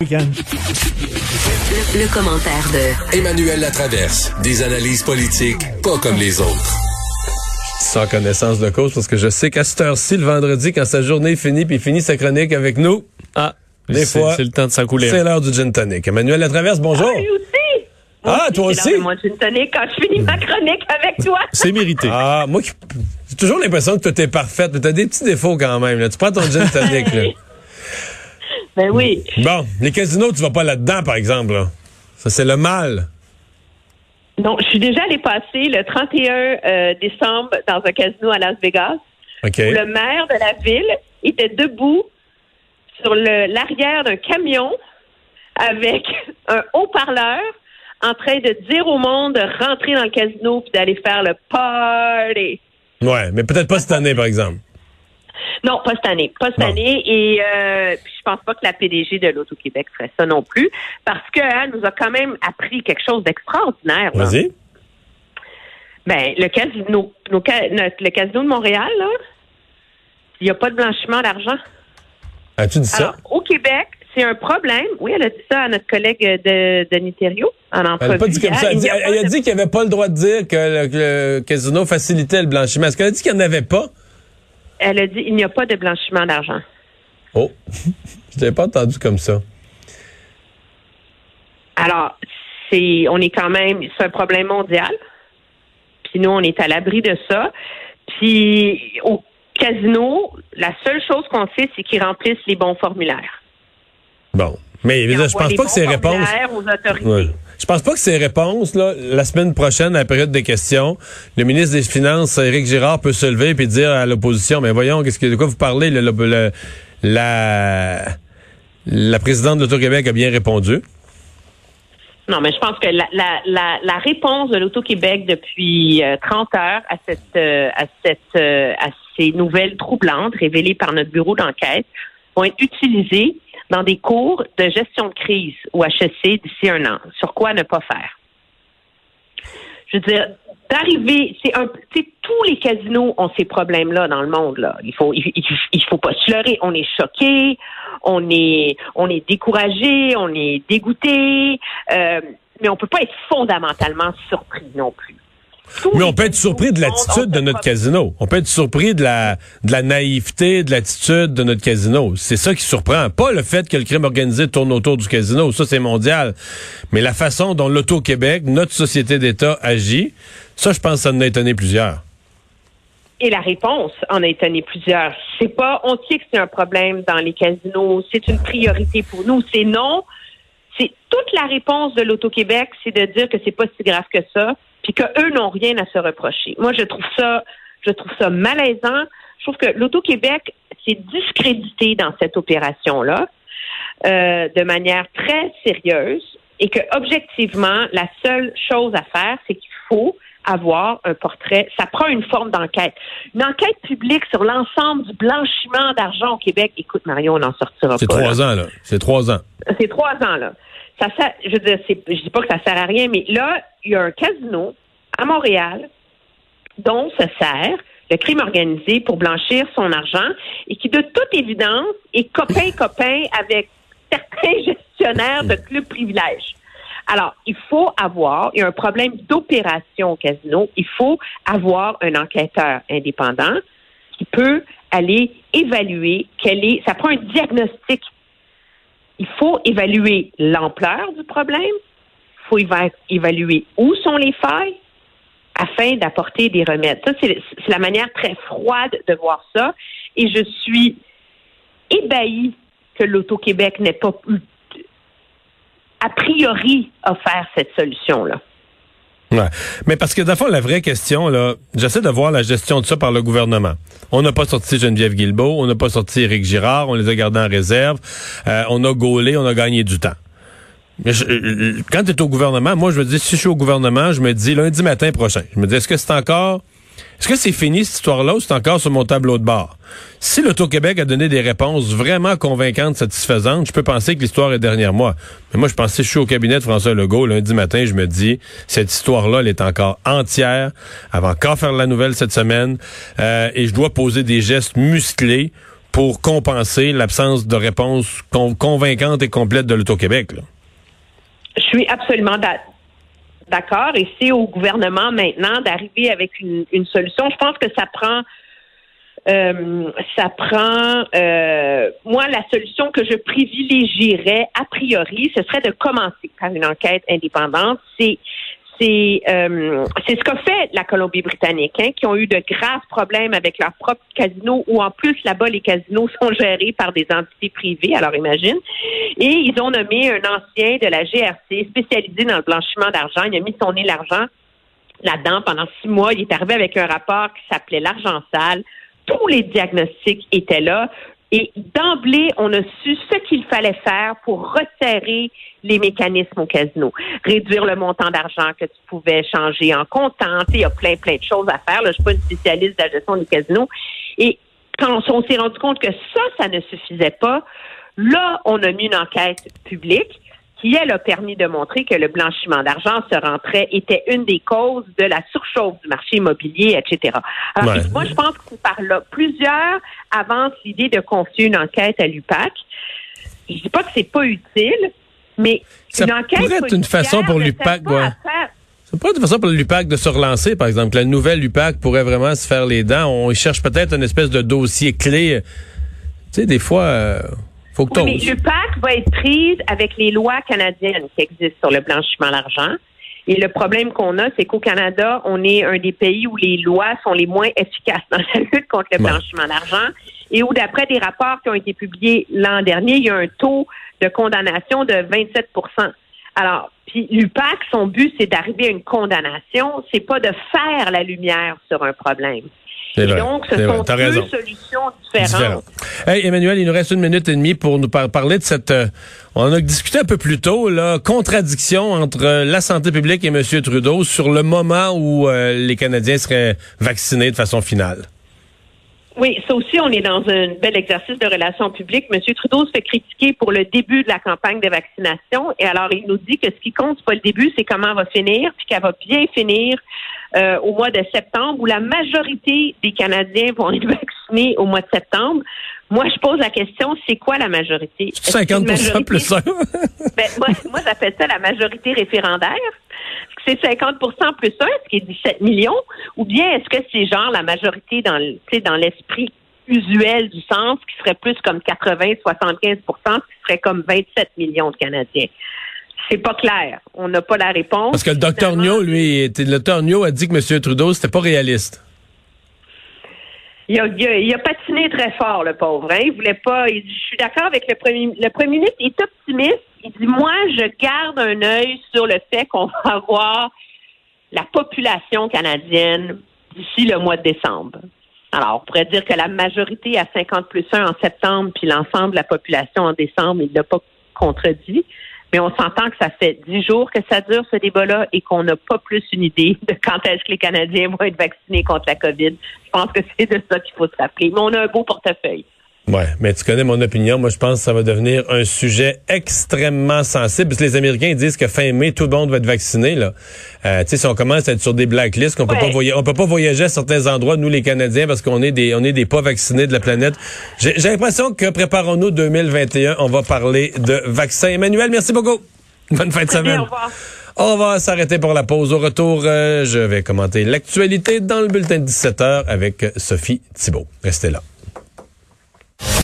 Le, le commentaire de Emmanuel Latraverse. Des analyses politiques pas comme les autres. Sans connaissance de cause, parce que je sais qu'à cette heure-ci, le vendredi, quand sa journée est finie, puis il finit sa chronique avec nous, Ah, Des c'est- fois, c'est le temps de s'en couler. c'est l'heure du gin tonic. Emmanuel Latraverse, bonjour. Ah, aussi. Moi Ah, toi aussi? Moi, quand je finis ma chronique avec toi. C'est mérité. Ah, moi, qui- j'ai toujours l'impression que tout est parfaite, mais t'as des petits défauts quand même. Là. Tu prends ton gin tonic. là. Ben oui. Bon, les casinos, tu vas pas là-dedans, par exemple. là. Ça, c'est le mal. Non, je suis déjà allée passer le 31 euh, décembre dans un casino à Las Vegas. OK. où Le maire de la ville était debout sur l'arrière d'un camion avec un haut-parleur en train de dire au monde de rentrer dans le casino puis d'aller faire le party. Ouais, mais peut-être pas cette année, par exemple. Non, pas cette année. Pas cette année. Et euh, je pense pas que la PDG de l'Auto-Québec ferait ça non plus. Parce qu'elle nous a quand même appris quelque chose d'extraordinaire. Vas-y. Ben, le casino, nos notre- le casino de Montréal, là, il n'y a pas de blanchiment d'argent. As-tu dit ça? Alors, au Québec, c'est un problème. Oui, elle a dit ça à notre collègue de, de Niterio en Elle a pas dit comme ça. Elle, dit- a elle- pas elle a de- dit qu'il n'y avait pas le droit de dire que le, que le casino facilitait le blanchiment. Est-ce qu'elle a dit qu'il n'y en avait pas? Elle a dit il n'y a pas de blanchiment d'argent. Oh, je l'avais pas entendu comme ça. Alors, c'est, on est quand même, c'est un problème mondial. Puis nous, on est à l'abri de ça. Puis au casino, la seule chose qu'on sait, c'est qu'ils remplissent les bons formulaires. Bon. Mais je pense pas que bons ces réponses. formulaires aux autorités. Ouais. Je pense pas que ces réponses, là, la semaine prochaine, à la période des questions, le ministre des Finances, Éric Girard, peut se lever et dire à l'opposition, mais voyons, qu'est-ce que, de quoi vous parlez? Le- le- le- la, la présidente de l'Auto-Québec a bien répondu. Non, mais je pense que la, la réponse de l'Auto-Québec depuis euh, 30 heures à cette euh, à cette euh, à ces nouvelles troublantes révélées par notre bureau d'enquête vont être utilisées dans des cours de gestion de crise au HEC d'ici un an. Sur quoi ne pas faire? Je veux dire, d'arriver, c'est un, tous les casinos ont ces problèmes-là dans le monde. Là, il faut, il, il, il faut pas se leurrer. On est choqué, on est, on est découragé, on est dégoûté, euh, mais on peut pas être fondamentalement surpris non plus. Mais on peut être surpris de l'attitude de notre casino. On peut être surpris de la, de la naïveté, de l'attitude de notre casino. C'est ça qui surprend. Pas le fait que le crime organisé tourne autour du casino. Ça, c'est mondial. Mais la façon dont l'Auto-Québec, notre société d'État agit, ça, je pense que ça en a étonné plusieurs. Et la réponse en a étonné plusieurs. C'est pas, on sait que c'est un problème dans les casinos, c'est une priorité pour nous. C'est non. C'est toute la réponse de l'Auto-Québec, c'est de dire que c'est pas si grave que ça, puis qu'eux n'ont rien à se reprocher. Moi, je trouve ça, je trouve ça malaisant. Je trouve que l'Auto-Québec s'est discrédité dans cette opération-là euh, de manière très sérieuse et que objectivement, la seule chose à faire, c'est qu'il faut avoir un portrait. Ça prend une forme d'enquête. Une enquête publique sur l'ensemble du blanchiment d'argent au Québec. Écoute, Mario, on n'en sortira pas. C'est là. trois ans, là. C'est trois ans. C'est trois ans, là. Ça sert, je veux dire, c'est- je dis pas que ça sert à rien, mais là, il y a un casino à Montréal dont se sert le crime organisé pour blanchir son argent et qui, de toute évidence, est copain-copain avec certains gestionnaires de clubs privilèges. Alors, il faut avoir, il y a un problème d'opération au casino, il faut avoir un enquêteur indépendant qui peut aller évaluer quel est, ça prend un diagnostic il faut évaluer l'ampleur du problème, il faut éva- évaluer où sont les failles afin d'apporter des remèdes. Ça, c'est la manière très froide de voir ça. Et je suis ébahie que l'Auto-Québec n'ait pas eu, a priori, offert cette solution-là. Ouais. Mais parce que, fond, la vraie question, là, j'essaie de voir la gestion de ça par le gouvernement. On n'a pas sorti Geneviève Guilbeault, on n'a pas sorti Éric Girard, on les a gardés en réserve, euh, on a gaulé, on a gagné du temps. Je- quand tu es au gouvernement, moi, je me dis, si je suis au gouvernement, je me dis lundi matin prochain. Je me dis, est-ce que c'est encore Est-ce que c'est fini cette histoire-là ou c'est encore sur mon tableau de bord? Si l'Auto-Québec a donné des réponses vraiment convaincantes, satisfaisantes, je peux penser que l'histoire est derrière moi. Mais moi, je pense que si je suis au cabinet de François Legault lundi matin, je me dis, cette histoire-là, elle est encore entière. Elle va encore faire la nouvelle cette semaine. Euh, et je dois poser des gestes musclés pour compenser l'absence de réponse convaincante et complète de l'Auto-Québec. Je suis absolument d'accord et c'est au gouvernement maintenant d'arriver avec une, solution. Je pense que ça prend euh, ça prend euh, moi la solution que je privilégierais a priori, ce serait de commencer par une enquête indépendante. C'est c'est euh, c'est ce qu'a fait la Colombie-Britannique, hein, qui ont eu de graves problèmes avec leurs propres casinos, où en plus là-bas les casinos sont gérés par des entités privées. Alors imagine. Et ils ont nommé un ancien de la GRC spécialisé dans le blanchiment d'argent. Il a mis son nez l'argent là-dedans pendant six mois. Il est arrivé avec un rapport qui s'appelait l'argent sale. Tous les diagnostics étaient là. Et d'emblée, on a su ce qu'il fallait faire pour resserrer les mécanismes au casino. Réduire le montant d'argent que tu pouvais changer en comptant. Il y a plein, plein de choses à faire. Là, je ne suis pas une spécialiste de la gestion du casino. Et quand on s'est rendu compte que ça, ça ne suffisait pas, là, on a mis une enquête publique qui, elle, a permis de montrer que le blanchiment d'argent se rentrait, était une des causes de la surchauffe du marché immobilier, etc. Alors, moi, je pense que par là, plusieurs avancent l'idée de confier une enquête à l'UPAC. Je dis pas que c'est pas utile, mais ça une enquête pourrait être une façon pour l'UPAC, Ça pourrait être une façon pour l'UPAC de se relancer, par exemple. La nouvelle UPAC pourrait vraiment se faire les dents. On cherche peut-être une espèce de dossier clé. Tu sais, des fois, euh, faut que oui, mais l'UPAC va être prise avec les lois canadiennes qui existent sur le blanchiment d'argent. Et le problème qu'on a, c'est qu'au Canada, on est un des pays où les lois sont les moins efficaces dans la lutte contre le blanchiment d'argent. Et où, d'après des rapports qui ont été publiés l'an dernier, il y a un taux de condamnation de 27% Alors, puis l'UPAC, son but, c'est d'arriver à une condamnation, c'est pas de faire la lumière sur un problème. Donc, ce sont deux solutions différentes. Hey, Emmanuel, il nous reste une minute et demie pour nous parler de cette. Euh, on en a discuté un peu plus tôt, la contradiction entre euh, la santé publique et M. Trudeau sur le moment où euh, les Canadiens seraient vaccinés de façon finale. Oui, ça aussi, on est dans un bel exercice de relations publiques. M. Trudeau se fait critiquer pour le début de la campagne de vaccination. Et alors, il nous dit que ce qui compte, c'est pas le début, c'est comment elle va finir, puis qu'elle va bien finir euh, au mois de septembre, où la majorité des Canadiens vont être vaccinés au mois de septembre. Moi, je pose la question, c'est quoi la majorité? 50 plus un? ben, moi, moi j'appelle ça la majorité référendaire c'est 50% plus 1, ce qui est 17 millions, ou bien est-ce que c'est genre la majorité dans, dans l'esprit usuel du sens qui serait plus comme 80, 75% qui serait comme 27 millions de Canadiens? C'est pas clair. On n'a pas la réponse. Parce que le docteur Nio, lui, le docteur Nio a dit que M. Trudeau, c'était pas réaliste. Il a, il, a, patiné très fort, le pauvre. Hein? Il voulait pas. je suis d'accord avec le premier, le premier ministre. Il est optimiste il dit, moi, je garde un œil sur le fait qu'on va avoir la population canadienne d'ici le mois de décembre. Alors, on pourrait dire que la majorité à 50 plus 1 en septembre, puis l'ensemble de la population en décembre, il ne l'a pas contredit. Mais on s'entend que ça fait dix jours que ça dure, ce débat-là, et qu'on n'a pas plus une idée de quand est-ce que les Canadiens vont être vaccinés contre la COVID. Je pense que c'est de ça qu'il faut se rappeler. Mais on a un beau portefeuille. Ouais, mais tu connais mon opinion. Moi, je pense que ça va devenir un sujet extrêmement sensible. Parce que les Américains disent que fin mai, tout le monde va être vacciné. Là, euh, tu sais, si on commence à être sur des blacklists, qu'on peut pas voyager, on peut pas voyager à certains endroits, nous les Canadiens, parce qu'on est des, on est des pas vaccinés de la planète. J'ai l'impression que préparons-nous 2021, on va parler de vaccins. Emmanuel, merci beaucoup. Bonne fin de semaine. On va s'arrêter pour la pause. Au retour, euh, je vais commenter l'actualité dans le bulletin de 17 h avec Sophie Thibault. Restez là.